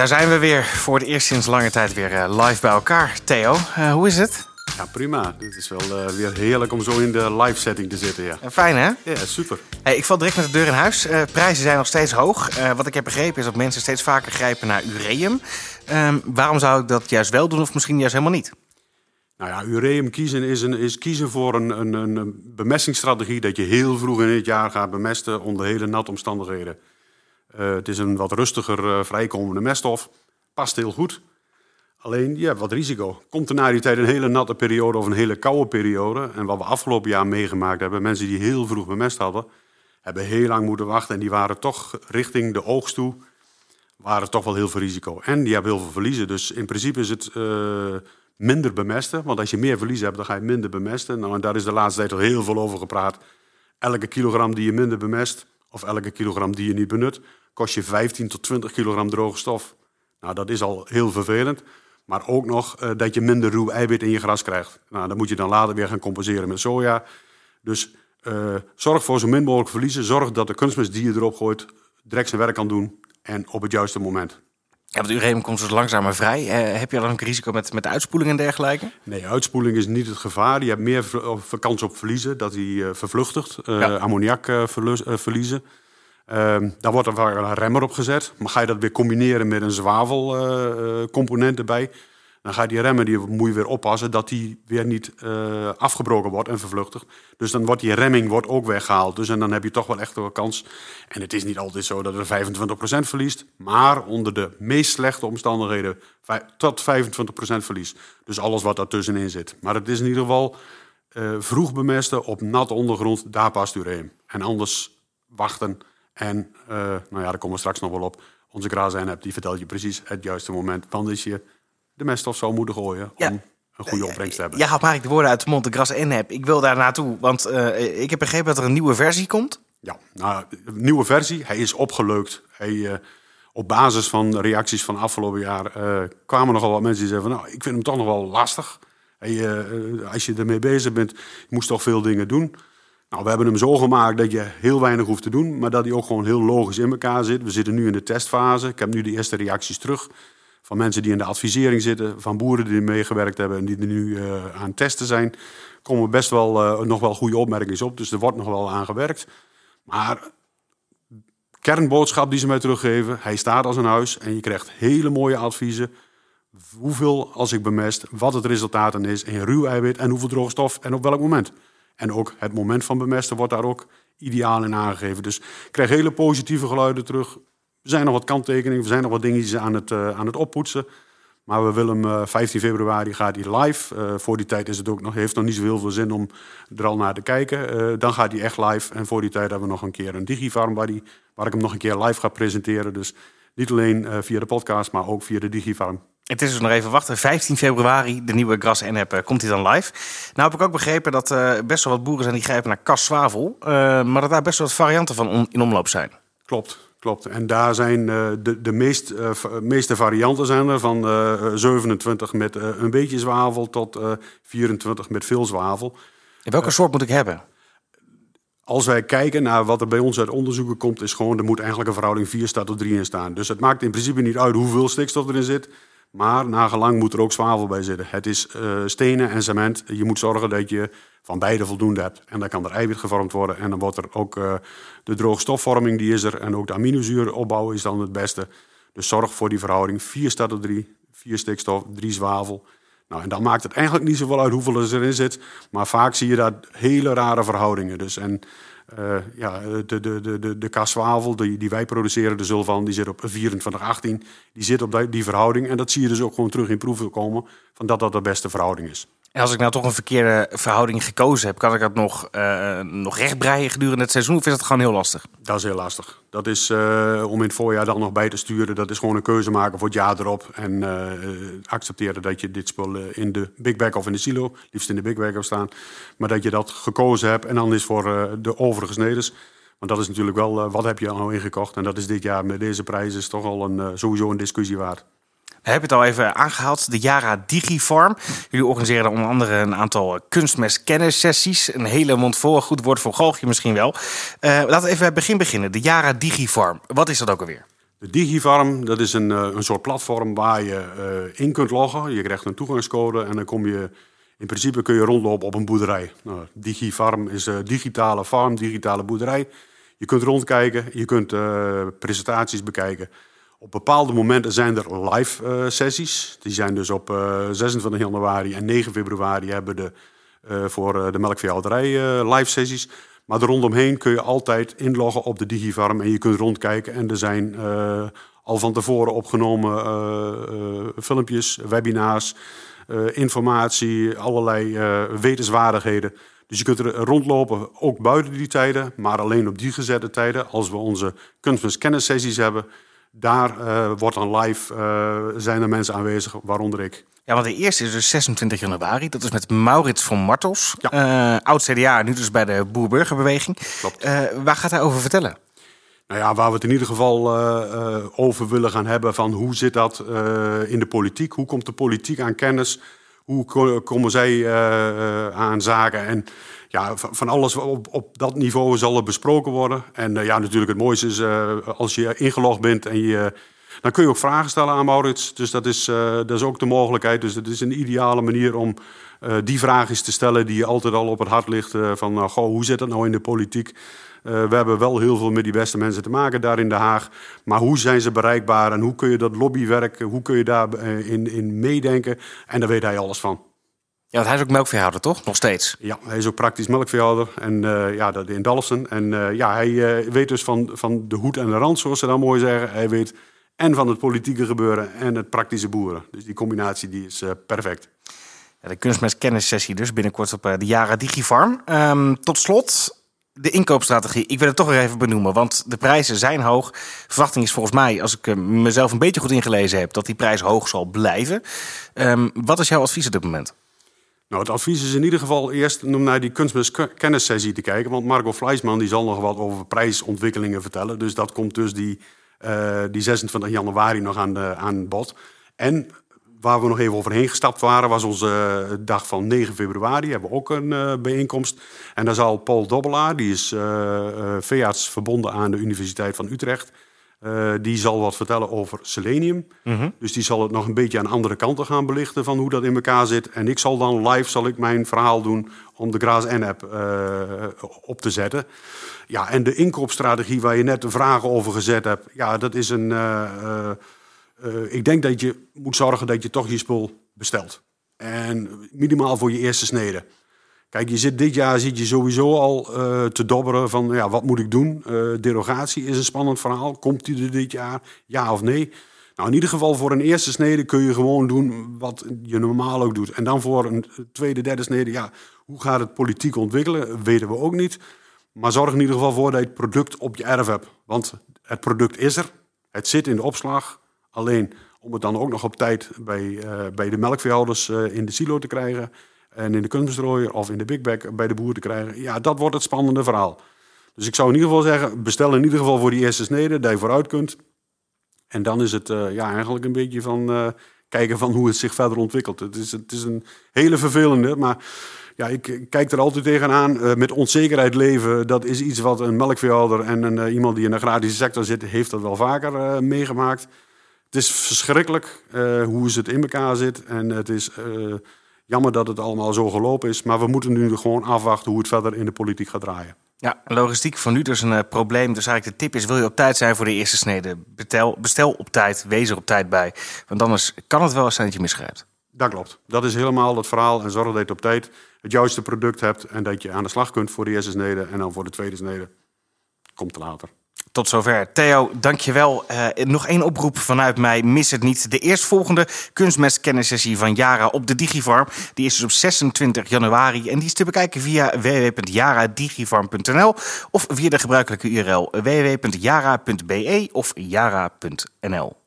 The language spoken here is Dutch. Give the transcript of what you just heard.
Daar zijn we weer voor het eerst sinds lange tijd weer eh, live bij elkaar. Theo, uh, hoe is het? Ja, prima. Het is wel uh, weer heerlijk om zo in de live setting te zitten. Ja. Fijn hè? Ja, super. Hey, ik val direct met de deur in huis. prijzen zijn nog steeds hoog. wat ik heb begrepen is dat mensen steeds vaker grijpen naar ureum. Ehm, waarom zou ik dat juist wel doen of misschien juist helemaal niet? Nou ja, ureum kiezen is, een, is kiezen voor een, een, een bemestingsstrategie dat je heel vroeg in het jaar gaat bemesten onder hele natte omstandigheden. Uh, het is een wat rustiger uh, vrijkomende meststof. Past heel goed. Alleen, je hebt wat risico. Komt er na die tijd een hele natte periode of een hele koude periode... en wat we afgelopen jaar meegemaakt hebben... mensen die heel vroeg bemest hadden... hebben heel lang moeten wachten en die waren toch richting de oogst toe... waren toch wel heel veel risico. En die hebben heel veel verliezen. Dus in principe is het uh, minder bemesten. Want als je meer verliezen hebt, dan ga je minder bemesten. Nou, en daar is de laatste tijd al heel veel over gepraat. Elke kilogram die je minder bemest... of elke kilogram die je niet benut kost je 15 tot 20 kilogram droge stof. Nou, dat is al heel vervelend. Maar ook nog uh, dat je minder ruw eiwit in je gras krijgt. Nou, dat moet je dan later weer gaan compenseren met soja. Dus uh, zorg voor zo min mogelijk verliezen. Zorg dat de kunstmest die je erop gooit direct zijn werk kan doen. En op het juiste moment. Ja, want ureum komt dus langzamer vrij. Uh, heb je dan ook risico met, met uitspoeling en dergelijke? Nee, uitspoeling is niet het gevaar. Je hebt meer kans op verliezen, dat hij vervluchtigt. Ja. Ammoniak verliezen. Uh, daar wordt er wel een remmer op gezet. Maar ga je dat weer combineren met een zwavelcomponent uh, erbij... dan ga je die remmen die moet je weer oppassen... dat die weer niet uh, afgebroken wordt en vervluchtigt. Dus dan wordt die remming wordt ook weggehaald. Dus en dan heb je toch wel echt een kans. En het is niet altijd zo dat er 25% verliest... maar onder de meest slechte omstandigheden tot 25% verlies. Dus alles wat daartussenin zit. Maar het is in ieder geval vroeg bemesten op nat ondergrond... daar past u heen. En anders wachten en uh, nou ja, daar komen we straks nog wel op. Onze grazen die vertelt je precies het juiste moment. Wanneer je de meststof zou moeten gooien om een goede opbrengst te hebben. Ja, maar ik de woorden uit de mond, de gras en heb. Ik wil daar naartoe, want uh, ik heb begrepen dat er een nieuwe versie komt. Ja, nou, een nieuwe versie. Hij is opgeleukt. Hij, uh, op basis van reacties van afgelopen jaar kwamen nogal wat mensen die zeiden van... nou, ik vind hem toch nog wel lastig. Hey, als je ermee bezig bent, je moest toch veel dingen doen... Nou, we hebben hem zo gemaakt dat je heel weinig hoeft te doen, maar dat hij ook gewoon heel logisch in elkaar zit. We zitten nu in de testfase. Ik heb nu de eerste reacties terug van mensen die in de advisering zitten, van boeren die meegewerkt hebben en die er nu uh, aan het testen zijn. Komen best wel uh, nog wel goede opmerkingen op, dus er wordt nog wel aan gewerkt. Maar kernboodschap die ze mij teruggeven, hij staat als een huis en je krijgt hele mooie adviezen. Hoeveel als ik bemest, wat het resultaat dan is in ruw eiwit en hoeveel droge stof en op welk moment. En ook het moment van bemesten wordt daar ook ideaal in aangegeven. Dus ik krijg hele positieve geluiden terug. Er zijn nog wat kanttekeningen, er zijn nog wat dingetjes aan het, uh, aan het oppoetsen. Maar we willen hem uh, 15 februari gaat hij live. Uh, voor die tijd is het ook nog, heeft nog niet zo heel veel zin om er al naar te kijken. Dan gaat hij echt live. En voor die tijd hebben we nog een keer een digifarm waar, die, waar ik hem nog een keer live ga presenteren. Dus niet alleen via de podcast, maar ook via de digifarm. Het is dus nog even wachten. 15 februari, de nieuwe Gras en app komt hij dan live. Nou heb ik ook begrepen dat uh, best wel wat boeren zijn die grijpen naar kaszwavel. Uh, maar dat daar best wel wat varianten van in omloop zijn. Klopt, klopt. En daar zijn uh, de, de meest, meeste varianten zijn er. Van 27 met een beetje zwavel tot 24 met veel zwavel. En welke soort moet ik hebben? Als wij kijken naar wat er bij ons uit onderzoeken komt, is gewoon er moet eigenlijk een verhouding 4 staat tot 3 in staan. Dus het maakt in principe niet uit hoeveel stikstof erin zit. Maar nagelang moet er ook zwavel bij zitten. Het is uh, stenen en cement. Je moet zorgen dat je van beide voldoende hebt. En dan kan er eiwit gevormd worden. En dan wordt er ook uh, de droogstofvorming, die is er. En ook de aminozuuropbouw is dan het beste. Dus zorg voor die verhouding. 4 staat er 3, 4 stikstof, 3 zwavel. Nou, en dan maakt het eigenlijk niet zoveel uit hoeveel er erin zit. Maar vaak zie je daar hele rare verhoudingen. Dus en uh, ja, de, de, de, de, de die, die wij produceren, de Zulvan, die zit op 2418. Die zit op die, die verhouding. En dat zie je dus ook gewoon terug in proeven komen. Van dat dat de beste verhouding is. Als ik nou toch een verkeerde verhouding gekozen heb, kan ik dat nog, uh, nog rechtbreien gedurende het seizoen? Of is dat gewoon heel lastig? Dat is heel lastig. Dat is uh, om in het voorjaar dan nog bij te sturen. Dat is gewoon een keuze maken voor het jaar erop. En uh, accepteren dat je dit spul in de big bag of in de silo, liefst in de big bag hebt staan. Maar dat je dat gekozen hebt. En dan is voor de overige sneders. Want dat is natuurlijk wel, wat heb je nou ingekocht? En dat is dit jaar met deze prijzen toch al een, sowieso een discussie waard. We hebben het al even aangehaald, de Jara Digifarm. Jullie organiseren onder andere een aantal kunstmestkennissessies. Een hele mond vol, goed woord voor Golgje misschien wel. Uh, laten we even bij het begin beginnen. De Jara Digifarm, wat is dat ook alweer? De Digifarm, dat is een, een soort platform waar je in kunt loggen. Je krijgt een toegangscode en dan kom je... In principe kun je rondlopen op een boerderij. Nou, Digifarm is een digitale farm, digitale boerderij. Je kunt rondkijken, je kunt presentaties bekijken. Op bepaalde momenten zijn er live uh, sessies. Die zijn dus op uh, 26 januari en 9 februari hebben de, uh, voor de melkveehouderij live sessies. Maar er rondomheen kun je altijd inloggen op de Digifarm en je kunt rondkijken. En er zijn al van tevoren opgenomen filmpjes, webinars, informatie, allerlei wetenswaardigheden. Dus je kunt er rondlopen, ook buiten die tijden, maar alleen op die gezette tijden. Als we onze kunstmens hebben, daar uh, wordt dan live, uh, zijn er mensen aanwezig, waaronder ik. Ja, want de eerste is dus 26 januari. Dat is met Maurits van Martels. Ja. Uh, oud CDA, nu dus bij de Boerburgerbeweging. Klopt. waar gaat hij over vertellen? Nou ja, waar we het in ieder geval over willen gaan hebben van hoe zit dat in de politiek? Hoe komt de politiek aan kennis? Hoe komen zij aan zaken? En ja, van alles op, op dat niveau zal er besproken worden. En uh, ja, natuurlijk het mooiste is uh, als je ingelogd bent en je... Dan kun je ook vragen stellen aan Maurits. Dus dat is, uh, dat is ook de mogelijkheid. Dus het is een ideale manier om die vraag eens te stellen die je altijd al op het hart ligt. van, goh, hoe zit dat nou in de politiek? We hebben wel heel veel met die beste mensen te maken daar in Den Haag. Maar hoe zijn ze bereikbaar en hoe kun je dat lobbywerk, hoe kun je daar in, in meedenken? En daar weet hij alles van. Ja, want hij is ook melkveehouder, toch? Nog steeds? Ja, hij is ook praktisch melkveehouder en, uh, ja, dat in Dalfsen. En uh, ja, hij uh, weet dus van, van de hoed en de rand, zoals ze dan mooi zeggen. Hij weet en van het politieke gebeuren en het praktische boeren. Dus die combinatie die is perfect. Ja, de kunstmest dus binnenkort op de Jara Digifarm. Um, tot slot, de inkoopstrategie. Ik wil het toch weer even benoemen, want de prijzen zijn hoog. Verwachting is volgens mij, als ik mezelf een beetje goed ingelezen heb, dat die prijs hoog zal blijven. Um, wat is jouw advies op dit moment? Nou, het advies is in ieder geval eerst om naar die kunstmest-kennissessie te kijken. Want Margot Fleisman die zal nog wat over prijsontwikkelingen vertellen. Dus dat komt dus die, uh, die 26 januari nog aan, de, aan bod. En waar we nog even overheen gestapt waren, was onze dag van 9 februari. Hebben we ook een uh, bijeenkomst. En daar zal Paul Dobbelaar, die is veearts verbonden aan de Universiteit van Utrecht. Uh, die zal wat vertellen over selenium. Mm -hmm. Dus die zal het nog een beetje aan andere kanten gaan belichten van hoe dat in elkaar zit. En ik zal dan live zal ik mijn verhaal doen om de Graas N-app uh, op te zetten. Ja, en de inkoopstrategie waar je net de vragen over gezet hebt, ja, dat is een. Uh, ik denk dat je moet zorgen dat je toch je spul bestelt. En minimaal voor je eerste snede. Kijk, je zit dit jaar zit je sowieso al uh, te dobberen van ja, wat moet ik doen? Uh, derogatie is een spannend verhaal. Komt die er dit jaar? Ja of nee? Nou, in ieder geval voor een eerste snede kun je gewoon doen wat je normaal ook doet. En dan voor een tweede, derde snede, ja, hoe gaat het politiek ontwikkelen? Weten we ook niet. Maar zorg in ieder geval voor dat je het product op je erf hebt. Want het product is er. Het zit in de opslag. Alleen om het dan ook nog op tijd bij, uh, bij de melkveehouders in de silo te krijgen en in de kunstbestrooier of in de Big Bag bij de boer te krijgen. Ja, dat wordt het spannende verhaal. Dus ik zou in ieder geval zeggen, bestel in ieder geval voor die eerste snede, dat je vooruit kunt. En dan is het uh, ja, eigenlijk een beetje van uh, kijken van hoe het zich verder ontwikkelt. Het is, het is een hele vervelende, maar ja, ik kijk er altijd tegenaan. Uh, met onzekerheid leven, dat is iets wat een melkveehouder en een, iemand die in de agrarische sector zit, heeft dat wel vaker meegemaakt. Het is verschrikkelijk hoe het in elkaar zit en het is Jammer dat het allemaal zo gelopen is. Maar we moeten nu gewoon afwachten hoe het verder in de politiek gaat draaien. Ja, logistiek van nu dus een uh, probleem. Dus eigenlijk de tip is, wil je op tijd zijn voor de eerste snede? Bestel, bestel op tijd, wees er op tijd bij. Want anders kan het wel eens zijn dat je misgrijpt. Dat klopt. Dat is helemaal het verhaal. En zorg dat je op tijd het juiste product hebt. En dat je aan de slag kunt voor de eerste snede. En dan voor de tweede snede. Komt later. Tot zover. Theo, dankjewel. Uh, nog één oproep vanuit mij. Mis het niet. De eerstvolgende kunstmestkennissessie van Jara op de Digifarm. Die is dus op 26 januari. En die is te bekijken via www.jaradigifarm.nl of via de gebruikelijke URL www.jara.be of jara.nl.